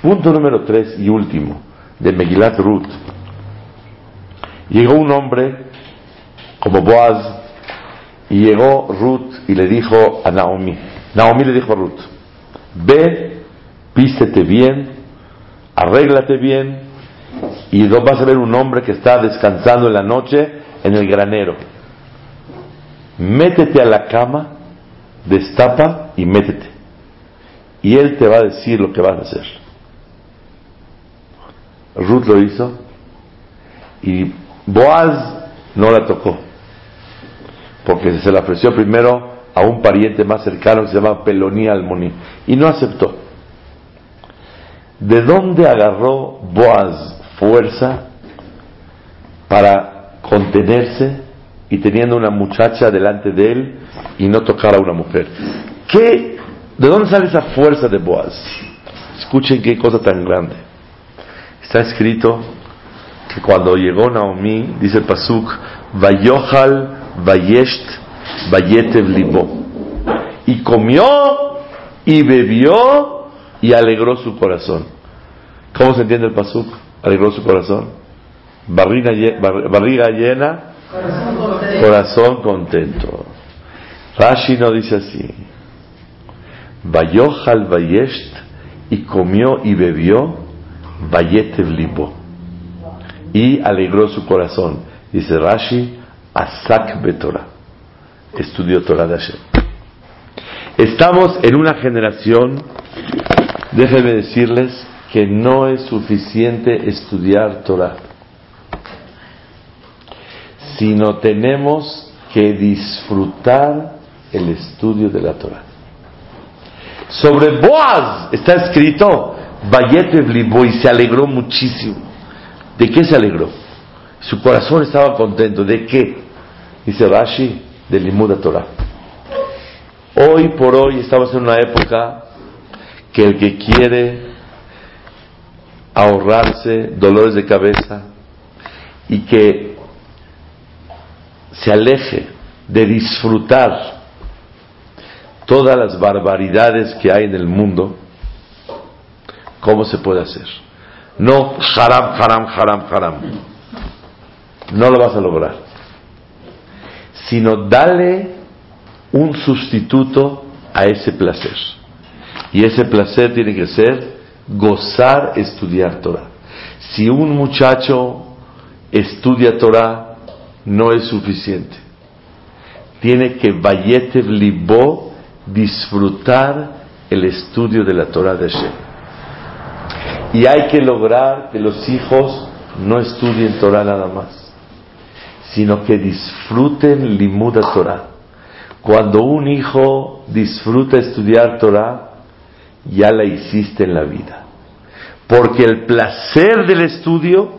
Speaker 1: Punto número tres y último, de Megilat Ruth. Llegó un hombre como Boaz y llegó Ruth y le dijo a Naomi, Naomi le dijo a Ruth, ve, pístete bien, arréglate bien y vas a ver un hombre que está descansando en la noche en el granero métete a la cama, destapa y métete. Y él te va a decir lo que vas a hacer. Ruth lo hizo y Boaz no la tocó, porque se la ofreció primero a un pariente más cercano que se llama Pelonía Almoní y no aceptó. ¿De dónde agarró Boaz fuerza para contenerse y teniendo una muchacha delante de él y no tocar a una mujer. ¿Qué, ¿De dónde sale esa fuerza de Boaz? Escuchen qué cosa tan grande. Está escrito que cuando llegó Naomi, dice el Pasuk, Vayohal Vayesht Vayetev. Y comió y bebió y alegró su corazón. ¿Cómo se entiende el Pasuk? Alegró su corazón. Barriga llena Corazón contento. Rashi no dice así. Vayohal Vayesht y comió y bebió Vayetev Libo y alegró su corazón. Dice Rashi, Asak Betorah. Estudió Torah de Hashem. Estamos en una generación, déjenme decirles, que no es suficiente estudiar Torah sino tenemos que disfrutar el estudio de la Torah. Sobre Boaz está escrito, y se alegró muchísimo. ¿De qué se alegró? Su corazón estaba contento. ¿De qué? Dice Rashi, de Limuda Torah. Hoy por hoy estamos en una época que el que quiere ahorrarse dolores de cabeza, y que se aleje de disfrutar todas las barbaridades que hay en el mundo, ¿cómo se puede hacer? No haram, haram, haram, haram. No lo vas a lograr. Sino dale un sustituto a ese placer. Y ese placer tiene que ser gozar estudiar Torah. Si un muchacho estudia Torah, no es suficiente. Tiene que Vayetev Libo disfrutar el estudio de la Torah de Hashem. Y hay que lograr que los hijos no estudien Torah nada más, sino que disfruten Limuda Torah. Cuando un hijo disfruta estudiar Torah, ya la hiciste en la vida. Porque el placer del estudio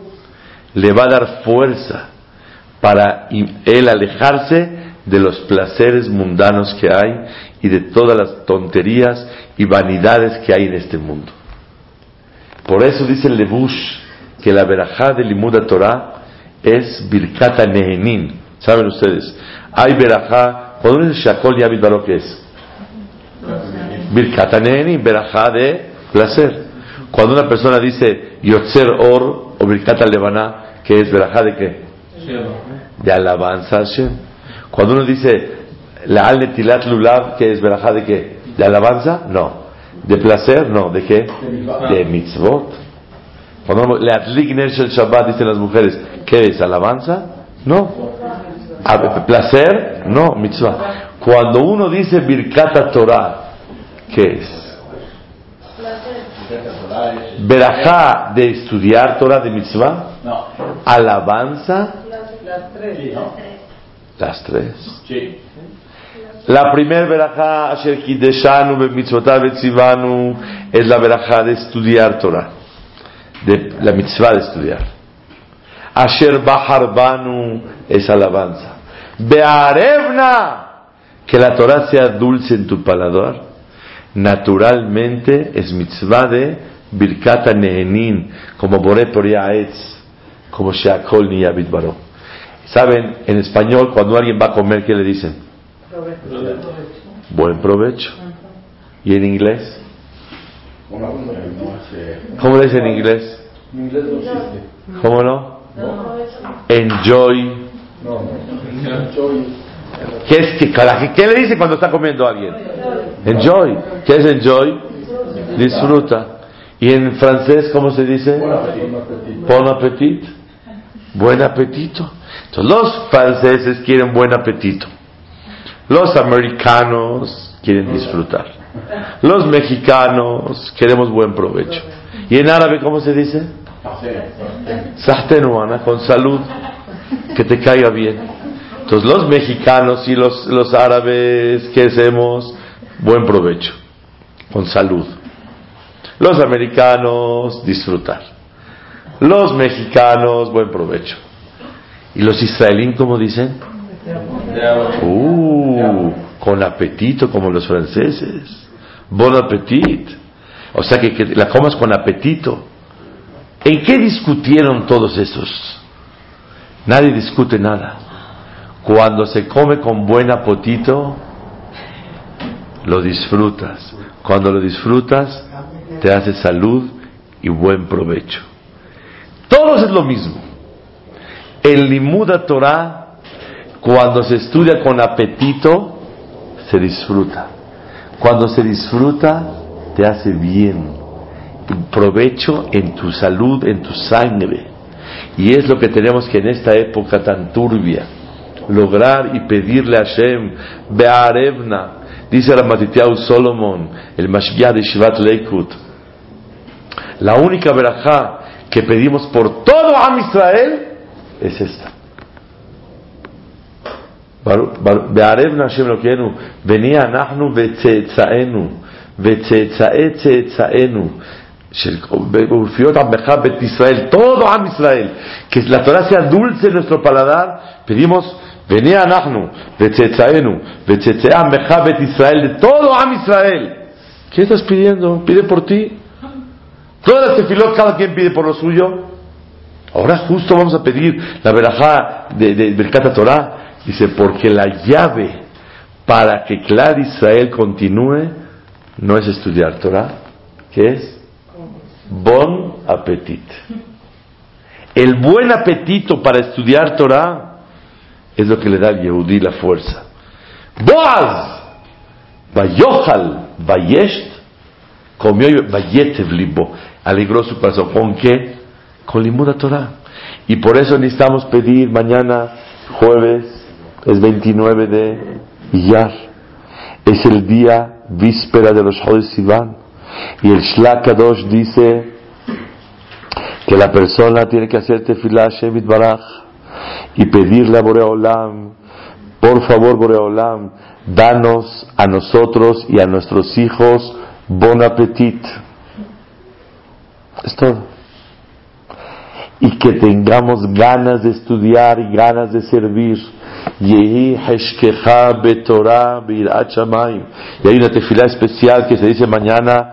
Speaker 1: le va a dar fuerza para él alejarse de los placeres mundanos que hay y de todas las tonterías y vanidades que hay en este mundo. Por eso dice el Lebush que la verajá de Limuda Torah es Birkata Nehenin. ¿Saben ustedes? Hay verajá, cuando uno dice Shakol Yabit Baro, ¿qué es? Birkata Nehenin, verajá de placer. Cuando una persona dice Yotzer Or o Birkata Levana, ¿qué es verajá de qué? De alabanza a Hashem. Cuando uno dice la al netilat lulav, que es verajá de qué? ¿De alabanza? No. ¿De placer? No. ¿De qué? De mitzvot. Cuando le atlik el Shabbat, dicen las mujeres, ¿qué es? ¿Alabanza? No. ¿Placer? No, mitzvah. Cuando uno dice Birkata Torah, ¿qué es? Verajá de estudiar Torah de mitzvah? No. ¿Alabanza? Las tres. Las tres. Sí. La primer verajá, Asher Kideshanu Betzivanu, es la verajá de estudiar Torah, de la mitzvah de estudiar. Asher Baharbanu es alabanza. Bearevna, que la Torah sea dulce en tu paladar, naturalmente es mitzvah de Birkata Nehenin, como Boré por como Sheakol Niyabit Baro. Saben, en español, cuando alguien va a comer, ¿qué le dicen? Buen provecho. ¿Y en inglés? ¿Cómo le dicen en inglés? ¿Cómo no? Enjoy. ¿Qué, es, que, ¿Qué le dice cuando está comiendo alguien? Enjoy. ¿Qué es enjoy? Disfruta. ¿Y en francés cómo se dice? Bon appetit. Buen apetito. Entonces los franceses quieren buen apetito. Los americanos quieren disfrutar. Los mexicanos queremos buen provecho. ¿Y en árabe cómo se dice? Sahtenuana, con salud, que te caiga bien. Entonces los mexicanos y los, los árabes, ¿qué hacemos? Buen provecho, con salud. Los americanos, disfrutar. Los mexicanos, buen provecho. ¿Y los israelíes cómo dicen? Uh, con apetito como los franceses. Bon appetit. O sea que, la comas con apetito. ¿En qué discutieron todos esos? Nadie discute nada. Cuando se come con buen apetito, lo disfrutas. Cuando lo disfrutas, te hace salud y buen provecho. Todos es lo mismo. El limuda Torah cuando se estudia con apetito, se disfruta. Cuando se disfruta, te hace bien. Provecho en tu salud, en tu sangre. Y es lo que tenemos que en esta época tan turbia lograr y pedirle a Hashem, Be'arevna, dice Ramatitiau Solomon, el Mashgiach de Shivat Leikut. La única verajá que pedimos por todo Am Israel es esta. בערב השם אלוקינו, ונהיה אנחנו וצאצאינו, וצאצאי צאצאינו, ובפיות עמך בית ישראל, todo עם ישראל, que la Torah sea dulce en nuestro paladar, pedimos, venía אנחנו, וצאצאינו, וצאצאי עמך בית ישראל, de todo עם ישראל. ¿Qué estás pidiendo? Pide por ti. Todas las tefilot, cada quien pide por lo suyo. Ahora justo vamos a pedir la verajá de, de Torah. Dice, porque la llave para que Clar Israel continúe no es estudiar Torah, ¿qué es? Bon apetit. El buen apetito para estudiar Torah es lo que le da al Yehudí la fuerza. Boaz, Vayohal, Vayesht, comió Vayetev Libo, alegró su corazón. ¿Con qué? Con Limuda Torah. Y por eso necesitamos pedir mañana, jueves, es 29 de Iyar. Es el día víspera de los Jodes Sivan. Y el Shlakadosh dice que la persona tiene que hacer tefilá Shemit Baraj y pedirle a Boreolam, por favor Boreolam, danos a nosotros y a nuestros hijos bon appetit. Es todo. Y que tengamos ganas de estudiar y ganas de servir. Y hay una tefilá especial que se dice mañana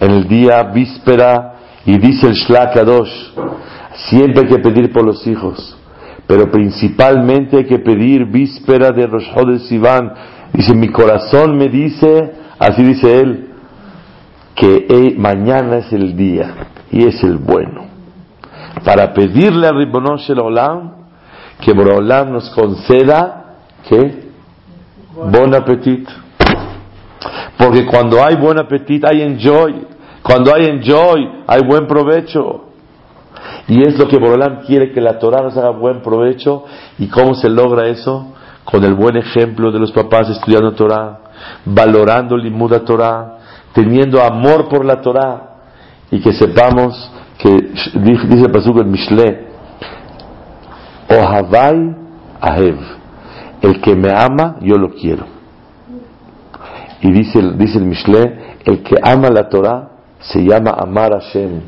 Speaker 1: en el día víspera y dice el Shlakadosh, siempre hay que pedir por los hijos, pero principalmente hay que pedir víspera de Rosh de Sivan. Dice, mi corazón me dice, así dice él, que mañana es el día y es el bueno. Para pedirle a Ribonosh el Olam que Olam nos conceda que buen apetito. Porque cuando hay buen apetito hay enjoy. Cuando hay enjoy, hay buen provecho. Y es lo que Borolam quiere que la Torah nos haga buen provecho. ¿Y cómo se logra eso? Con el buen ejemplo de los papás estudiando Torah, valorando Limuda Torah, teniendo amor por la Torah. Y que sepamos que, dice el Pasuk en Mishle, Ohavai Ahev, el que me ama, yo lo quiero. Y dice, dice el Mishle, el que ama la Torah, se llama Amar Hashem.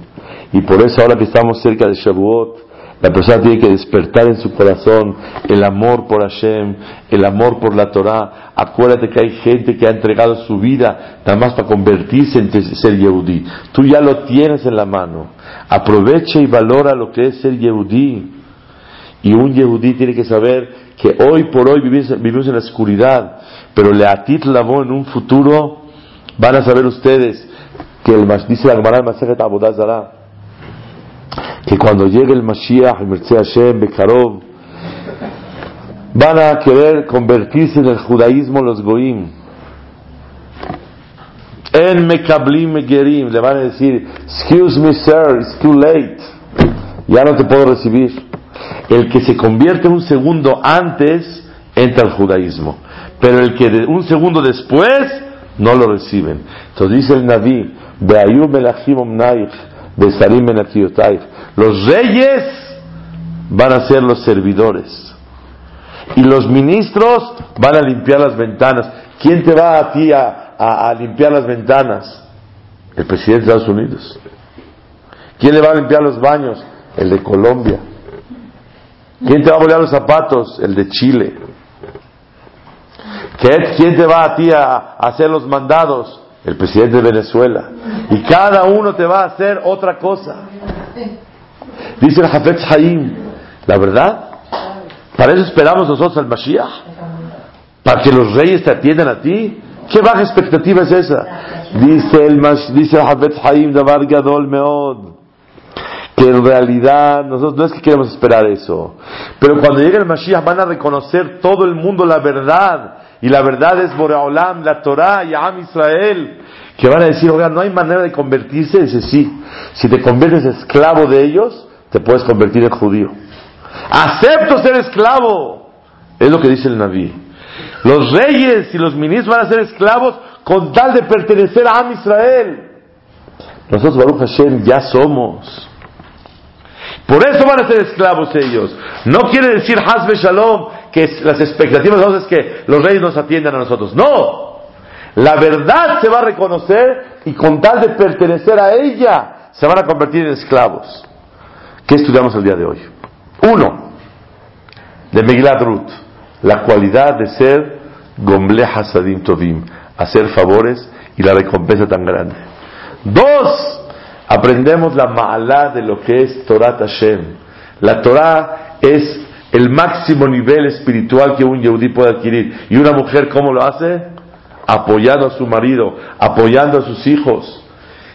Speaker 1: Y por eso ahora que estamos cerca de Shavuot, la persona tiene que despertar en su corazón el amor por Hashem, el amor por la Torah. Acuérdate que hay gente que ha entregado su vida nada más para convertirse en ser Yehudí. Tú ya lo tienes en la mano. Aprovecha y valora lo que es ser Yehudí. Y un Yehudí tiene que saber que hoy por hoy vivimos, en la oscuridad, pero Leatit Lavó en un futuro, van a saber ustedes, que el, dice la Gemara Masejet Abodazara, que cuando llegue el Mashiach, el Merced Hashem, Bekarov, van a querer convertirse en el judaísmo los goim. En Mekablim Gerim, le van a decir, excuse me sir, it's too late, ya no te puedo recibir. El que se convierte un segundo antes, entra al judaísmo. Pero el que un segundo después, no lo reciben. Entonces dice el Naví, los reyes van a ser los servidores. Y los ministros van a limpiar las ventanas. ¿Quién te va a ti a, limpiar las ventanas? El presidente de Estados Unidos. ¿Quién le va a limpiar los baños? El de Colombia. ¿Quién te va a bolear los zapatos? El de Chile. ¿Quién te va a ti a hacer los mandados? el presidente de Venezuela. Y cada uno te va a hacer otra cosa. Dice el Hafetz Haim, la verdad, para eso esperamos nosotros al Mashiach, para que los reyes te atiendan a ti. ¿Qué baja expectativa es esa? Dice el, dice el Hafetz Haim, Davar Gadol Meod, que en realidad nosotros no es que queremos esperar eso, pero cuando llegue el Mashiach van a reconocer todo el mundo la verdad y la verdad es Boreolam, la Torah y Am Israel, que van a decir, oiga, no hay manera de convertirse. Dice, sí, si te conviertes esclavo de ellos, te puedes convertir en judío. Acepto ser esclavo. Es lo que dice el Naví. Los reyes y los ministros van a ser esclavos con tal de pertenecer a Am Israel. Nosotros, Baruch Hashem, ya somos. Por eso van a ser esclavos ellos. No quiere decir Hasbe Shalom que las expectativas de nosotros es que los reyes nos atiendan a nosotros. No. La verdad se va a reconocer y con tal de pertenecer a ella se van a convertir en esclavos. ¿Qué estudiamos el día de hoy? Uno, de Megillat Ruth, la cualidad de ser Gomble Hasadim Tovim, hacer favores y la recompensa tan grande. Dos, aprendemos la ma'alá de lo que es Torah Hashem, La Torah es el máximo nivel espiritual que un yehudí puede adquirir. ¿Y una mujer cómo lo hace? Apoyando a su marido, apoyando a sus hijos,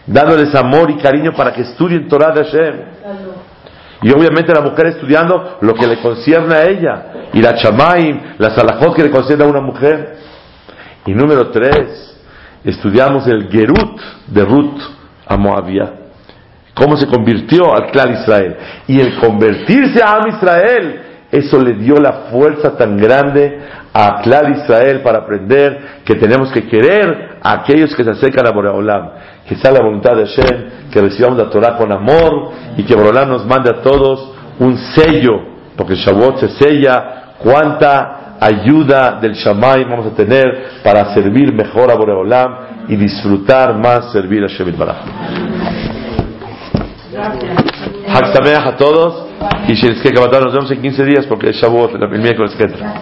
Speaker 1: dándoles amor y cariño para que estudien Torah de Hashem. Y obviamente la mujer estudiando lo que le concierne a ella. Y la chamaim, la salahot que le concierne a una mujer. Y número tres, estudiamos el Gerut de Ruth a Moabia. Cómo se convirtió al clan Israel. Y el convertirse a Am Israel, eso le dio la fuerza tan grande a clan Israel para aprender que tenemos que querer a aquellos que se acercan a Boreolam. Que sea la voluntad de Hashem, que recibamos la Torah con amor y que Boreolam nos mande a todos un sello, porque Shavuot se sella cuánta ayuda del Shammai vamos a tener para servir mejor a Boreolam y disfrutar más servir a Shemit Baraj. Hak a todos y si les queda nos vemos en 15 días porque es Shavuot, el miércoles que entra.